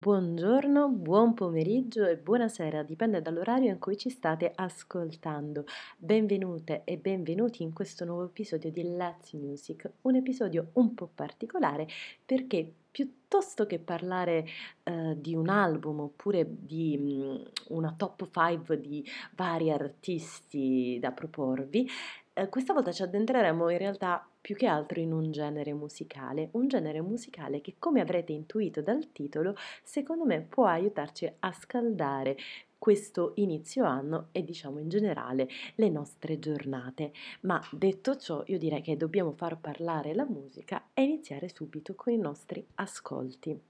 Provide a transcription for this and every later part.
Buongiorno, buon pomeriggio e buonasera, dipende dall'orario in cui ci state ascoltando. Benvenute e benvenuti in questo nuovo episodio di Let's Music, un episodio un po' particolare perché piuttosto che parlare eh, di un album oppure di mh, mm, una top 5 di vari artisti da proporvi, eh, questa volta ci addentreremo in realtà più che altro in un genere musicale, un genere musicale che come avrete intuito dal titolo, secondo me può aiutarci a scaldare questo inizio anno e diciamo in generale le nostre giornate. Ma detto ciò, io direi che dobbiamo far parlare la musica e iniziare subito con i nostri ascolti.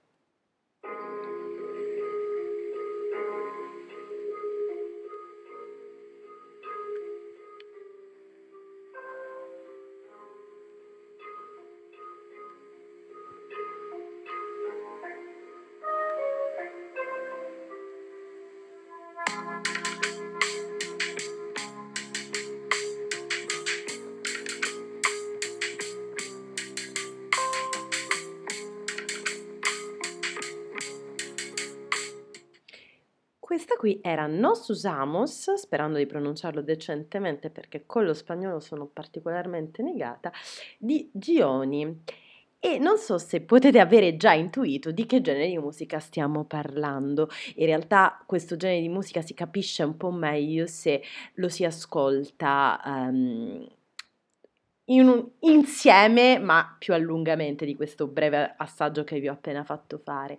Questa qui era Nos Usamos, sperando di pronunciarlo decentemente perché con lo spagnolo sono particolarmente negata, di Gioni. E non so se potete avere già intuito di che genere di musica stiamo parlando. In realtà questo genere di musica si capisce un po' meglio se lo si ascolta um, in un, insieme, ma più allungamente di questo breve assaggio che vi ho appena fatto fare.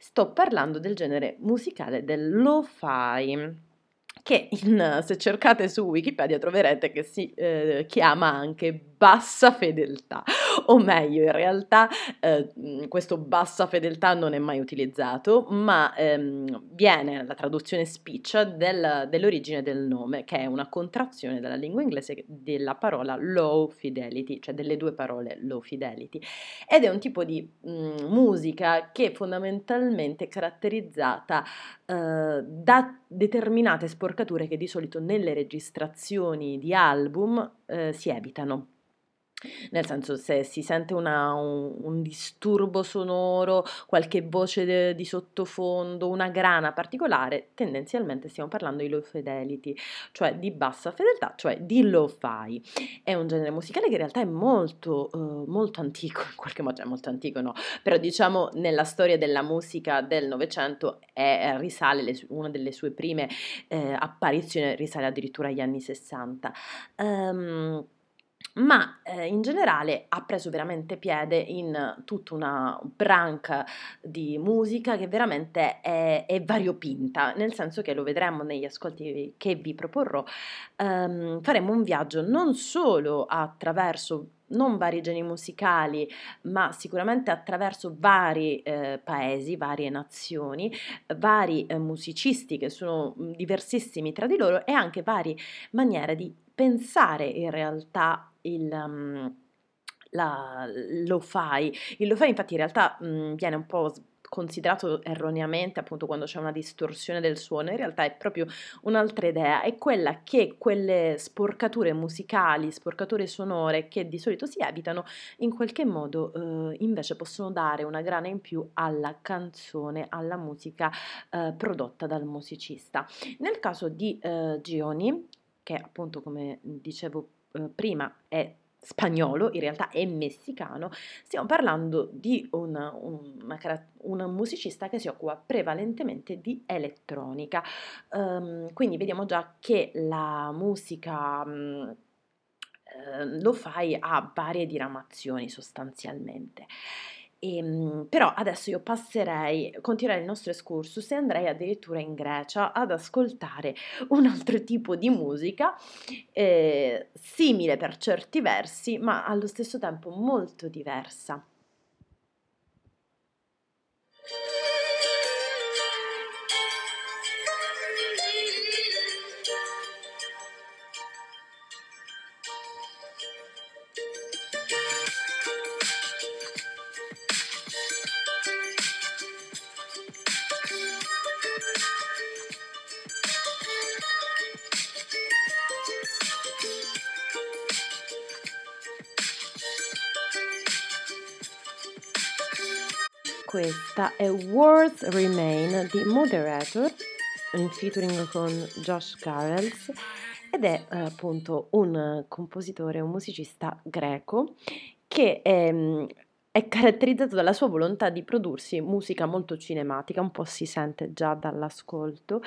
Sto parlando del genere musicale del lo-fi che in, se cercate su Wikipedia troverete che si eh, chiama anche bassa fedeltà, o meglio in realtà eh, questo bassa fedeltà non è mai utilizzato, ma ehm, viene la traduzione speech del, dell'origine del nome, che è una contrazione della lingua inglese della parola low fidelity, cioè delle due parole low fidelity, ed è un tipo di mh, musica che fondamentalmente è caratterizzata eh, da determinate sporcature che di solito nelle registrazioni di album eh, si evitano. Nel senso, se si sente una, un, un, disturbo sonoro, qualche voce de, di sottofondo, una grana particolare, tendenzialmente stiamo parlando di low fidelity, cioè di bassa fedeltà, cioè di lo-fi. È un genere musicale che in realtà è molto, uh, molto antico, in qualche modo, cioè molto antico no, però diciamo nella storia della musica del Novecento risale, le, una delle sue prime eh, apparizioni risale addirittura agli anni 60. Um, ehm, ma eh, in generale ha preso veramente piede in tutta una branca di musica che veramente è, è variopinta, nel senso che lo vedremo negli ascolti che vi proporrò, ehm, faremo un viaggio non solo attraverso non vari generi musicali, ma sicuramente attraverso vari eh, paesi, varie nazioni, vari eh, musicisti che sono diversissimi tra di loro e anche varie maniere di pensare in realtà il... Um, la, lo fai. Il lo fai infatti in realtà mh, viene un po' considerato erroneamente appunto quando c'è una distorsione del suono, in realtà è proprio un'altra idea, è quella che quelle sporcature musicali, sporcature sonore che di solito si evitano, in qualche modo eh, invece possono dare una grana in più alla canzone, alla musica eh, prodotta dal musicista. Nel caso di eh, Gioni, che appunto come dicevo eh, prima è spagnolo, in realtà è messicano, stiamo parlando di una, una, un musicista che si occupa prevalentemente di elettronica. Um, quindi vediamo già che la musica um, lo fai a varie diramazioni sostanzialmente. E, ehm, però adesso io passerei, continuerei il nostro excursus e andrei addirittura in Grecia ad ascoltare un altro tipo di musica, eh, simile per certi versi, ma allo stesso tempo molto diversa. Questa è Words Remain di Moderator in featuring con Josh Garrels ed è eh, appunto un compositore, un musicista greco che è, mm, è caratterizzato dalla sua volontà di prodursi musica molto cinematica, un po' si sente già dall'ascolto,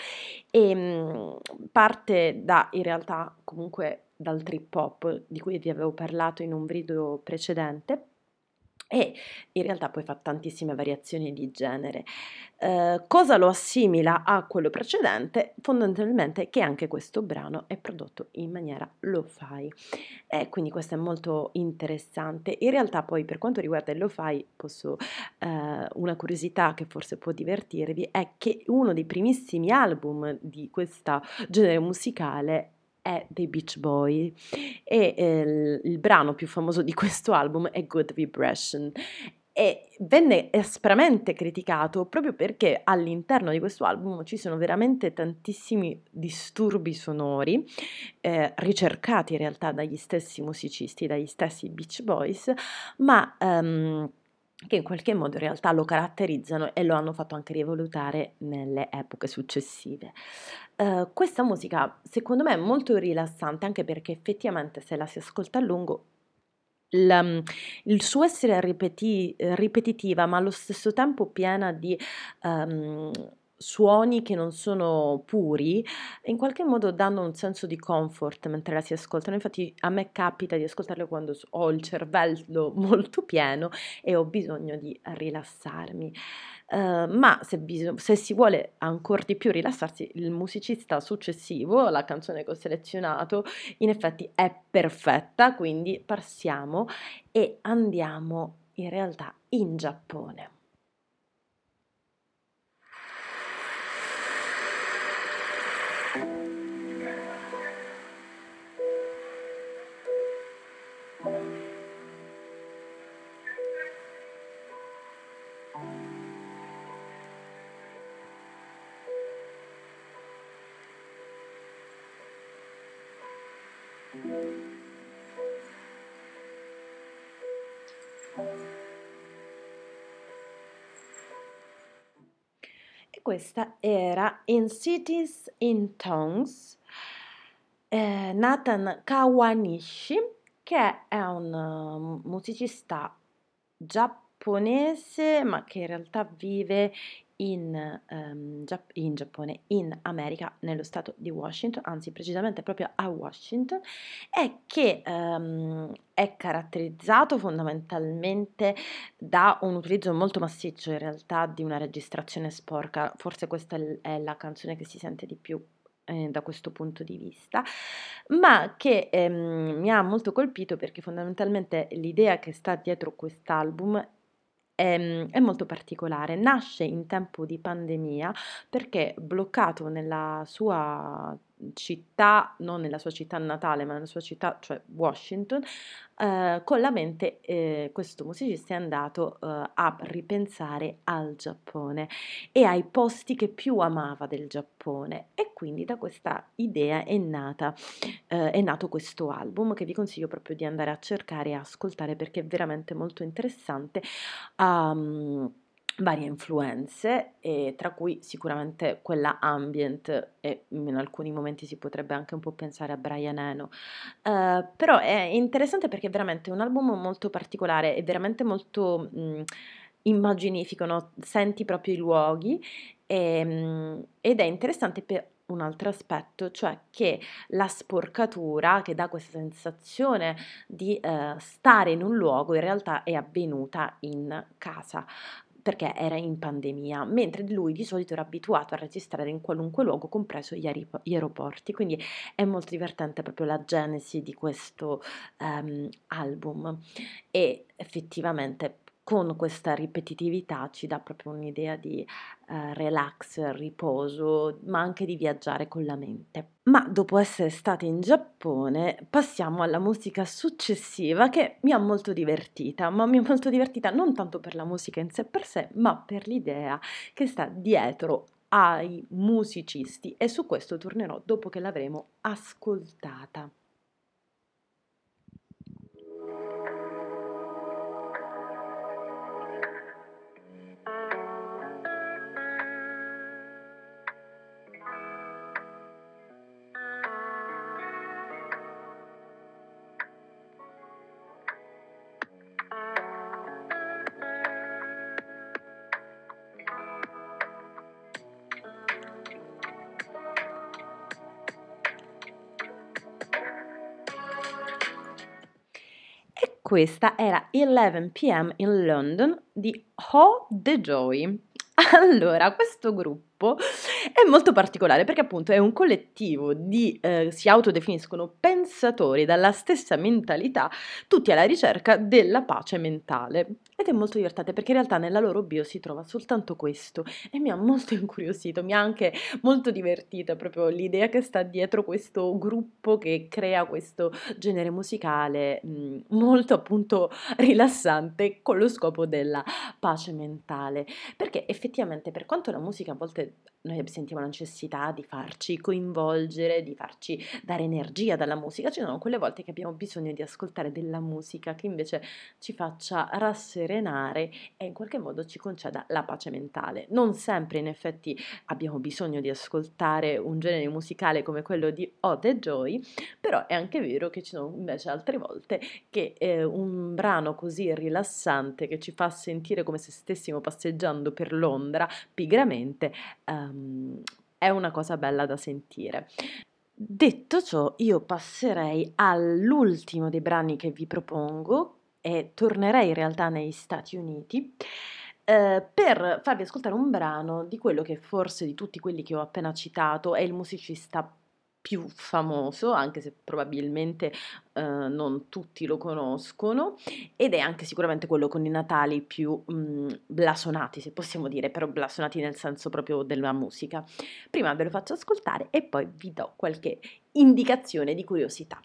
e mm, parte da in realtà comunque dal trip hop di cui vi avevo parlato in un video precedente e in realtà poi fa tantissime variazioni di genere. Eh, cosa lo assimila a quello precedente? Fondamentalmente che anche questo brano è prodotto in maniera lo-fi e quindi questo è molto interessante. In realtà poi per quanto riguarda il lo-fi, posso, eh, una curiosità che forse può divertirvi è che uno dei primissimi album di questo genere musicale è dei Beach Boy e eh, il brano più famoso di questo album è Good Vibration e venne aspramente criticato proprio perché all'interno di questo album ci sono veramente tantissimi disturbi sonori eh, ricercati in realtà dagli stessi musicisti, dagli stessi Beach Boys, ma um, che in qualche modo in realtà lo caratterizzano e lo hanno fatto anche rivolutare nelle epoche successive. Uh, questa musica secondo me è molto rilassante anche perché effettivamente se la si ascolta a lungo la, il suo essere ripeti, ripetitiva ma allo stesso tempo piena di um, suoni che non sono puri, in qualche modo danno un senso di comfort mentre la si ascoltano. Infatti a me capita di ascoltarle quando ho il cervello molto pieno e ho bisogno di rilassarmi. Uh, ma se, bis- se, si vuole ancora di più rilassarsi, il musicista successivo, la canzone che ho selezionato, in effetti è perfetta, quindi passiamo e andiamo in realtà in Giappone. E questa era In Cities in Tongues, eh, Nathan Kawanishi, che è un uh, musicista giapponese, ma che in realtà vive in, um, in, Giappone, in America, nello stato di Washington, anzi precisamente proprio a Washington, e che um, è caratterizzato fondamentalmente da un utilizzo molto massiccio in realtà di una registrazione sporca, forse questa è la canzone che si sente di più eh, da questo punto di vista, ma che ehm, mi ha molto colpito perché fondamentalmente l'idea che sta dietro quest'album è, ehm, è molto particolare. Nasce in tempo di pandemia perché bloccato nella sua città, non nella sua città natale, ma nella sua città, cioè Washington, eh, con la mente eh, questo musicista è andato eh, a ripensare al Giappone e ai posti che più amava del Giappone e quindi da questa idea è, nata, eh, è nato questo album che vi consiglio proprio di andare a cercare e ascoltare perché è veramente molto interessante. Um, varie influenze, tra cui sicuramente quella ambient e in alcuni momenti si potrebbe anche un po' pensare a Brian Eno. Uh, però è interessante perché è veramente un album molto particolare, è veramente molto mh, immaginifico, no? senti proprio i luoghi e, mh, ed è interessante per un altro aspetto, cioè che la sporcatura che dà questa sensazione di uh, stare in un luogo in realtà è avvenuta in casa perché era in pandemia, mentre lui di solito era abituato a registrare in qualunque luogo, compreso gli, aeroporti. Quindi è molto divertente proprio la genesi di questo um, album e effettivamente con questa ripetitività ci dà proprio un'idea di uh, relax, riposo, ma anche di viaggiare con la mente. Ma dopo essere stati in Giappone, passiamo alla musica successiva che mi ha molto divertita, ma mi ha molto divertita non tanto per la musica in sé per sé, ma per l'idea che sta dietro ai musicisti e su questo tornerò dopo che l'avremo ascoltata. Questa era 11 pm in London di Ho The Joy. Allora, questo gruppo è molto particolare perché appunto è un collettivo di, eh, si autodefiniscono pensatori dalla stessa mentalità, tutti alla ricerca della pace mentale. Ed è molto divertente perché in realtà nella loro bio si trova soltanto questo e mi ha molto incuriosito, mi ha anche molto divertita proprio l'idea che sta dietro questo gruppo che crea questo genere musicale mh, mm, molto appunto rilassante con lo scopo della pace mentale. Perché effettivamente per quanto la musica a volte noi sentiamo la necessità di farci coinvolgere, di farci dare energia dalla musica, ci sono quelle volte che abbiamo bisogno di ascoltare della musica che invece ci faccia rasserenare serenare e in qualche modo ci conceda la pace mentale. Non sempre in effetti abbiamo bisogno di ascoltare un genere musicale come quello di Ode Joy, però è anche vero che ci sono invece altre volte che eh, un brano così rilassante che ci fa sentire come se stessimo passeggiando per Londra pigramente um, è una cosa bella da sentire. Detto ciò, io passerei all'ultimo dei brani che vi propongo, e tornerei in realtà negli Stati Uniti eh, per farvi ascoltare un brano di quello che forse di tutti quelli che ho appena citato è il musicista più famoso, anche se probabilmente eh, non tutti lo conoscono, ed è anche sicuramente quello con i natali più mh, mm, blasonati, se possiamo dire, però blasonati nel senso proprio della musica. Prima ve lo faccio ascoltare e poi vi do qualche indicazione di curiosità.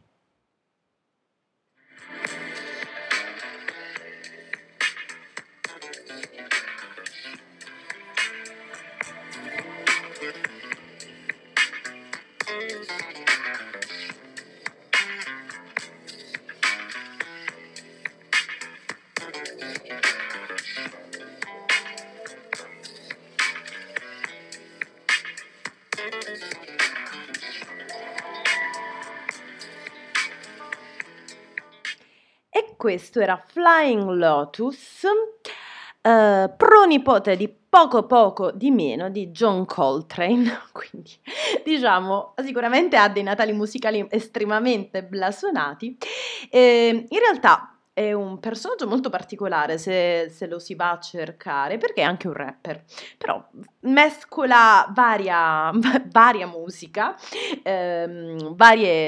Questo era Flying Lotus, eh, pronipote di poco poco di meno di John Coltrane, quindi diciamo sicuramente ha dei natali musicali estremamente blasonati. Eh, in realtà è un personaggio molto particolare se, se, lo si va a cercare, perché è anche un rapper, però mescola varia, varia musica, ehm,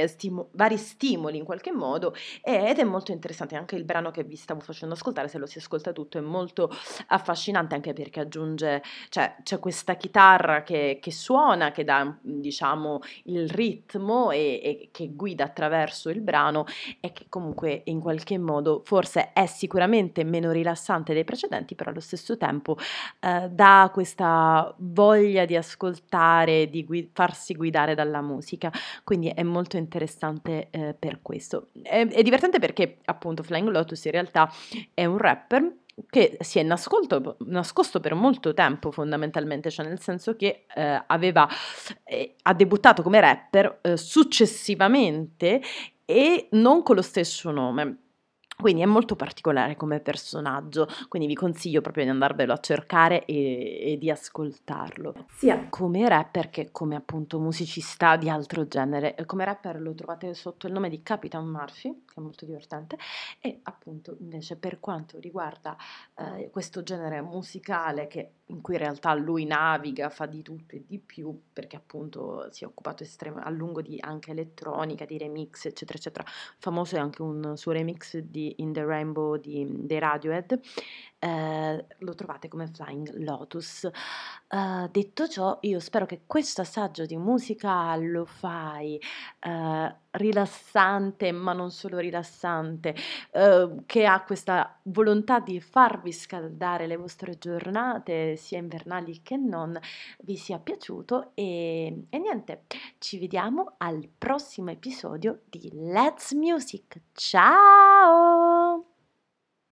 stimo, vari stimoli in qualche modo ed è molto interessante, anche il brano che vi stavo facendo ascoltare, se lo si ascolta tutto, è molto affascinante anche perché aggiunge, cioè c'è questa chitarra che, che suona, che dà diciamo il ritmo e, e che guida attraverso il brano e che comunque in qualche modo forse è sicuramente meno rilassante dei precedenti, però allo stesso tempo eh, dà questa voglia di ascoltare, di gui- farsi guidare dalla musica, quindi è molto interessante eh, per questo. È, è divertente perché appunto Flying Lotus in realtà è un rapper che si è nascolto, nascosto per molto tempo fondamentalmente, cioè nel senso che eh, aveva, eh, ha debuttato come rapper eh, successivamente e non con lo stesso nome. Quindi è molto particolare come personaggio, quindi vi consiglio proprio di andarvelo a cercare e, e, di ascoltarlo, sia come rapper che come appunto musicista di altro genere. Come rapper lo trovate sotto il nome di Capitan Murphy, che è molto divertente, e appunto invece per quanto riguarda eh, questo genere musicale che, in cui in realtà lui naviga, fa di tutto e di più, perché appunto si è occupato estrem- a lungo di anche elettronica, di remix, eccetera, eccetera. Famoso è anche un suo remix di In the Rainbow di, dei Radiohead, eh, lo trovate come Flying Lotus. Uh, detto ciò, io spero che questo assaggio di musica lo fai uh, rilassante, ma non solo rilassante, uh, che ha questa volontà di farvi scaldare le vostre giornate, sia invernali che non, vi sia piaciuto e, e niente, ci vediamo al prossimo episodio di Let's Music. Ciao!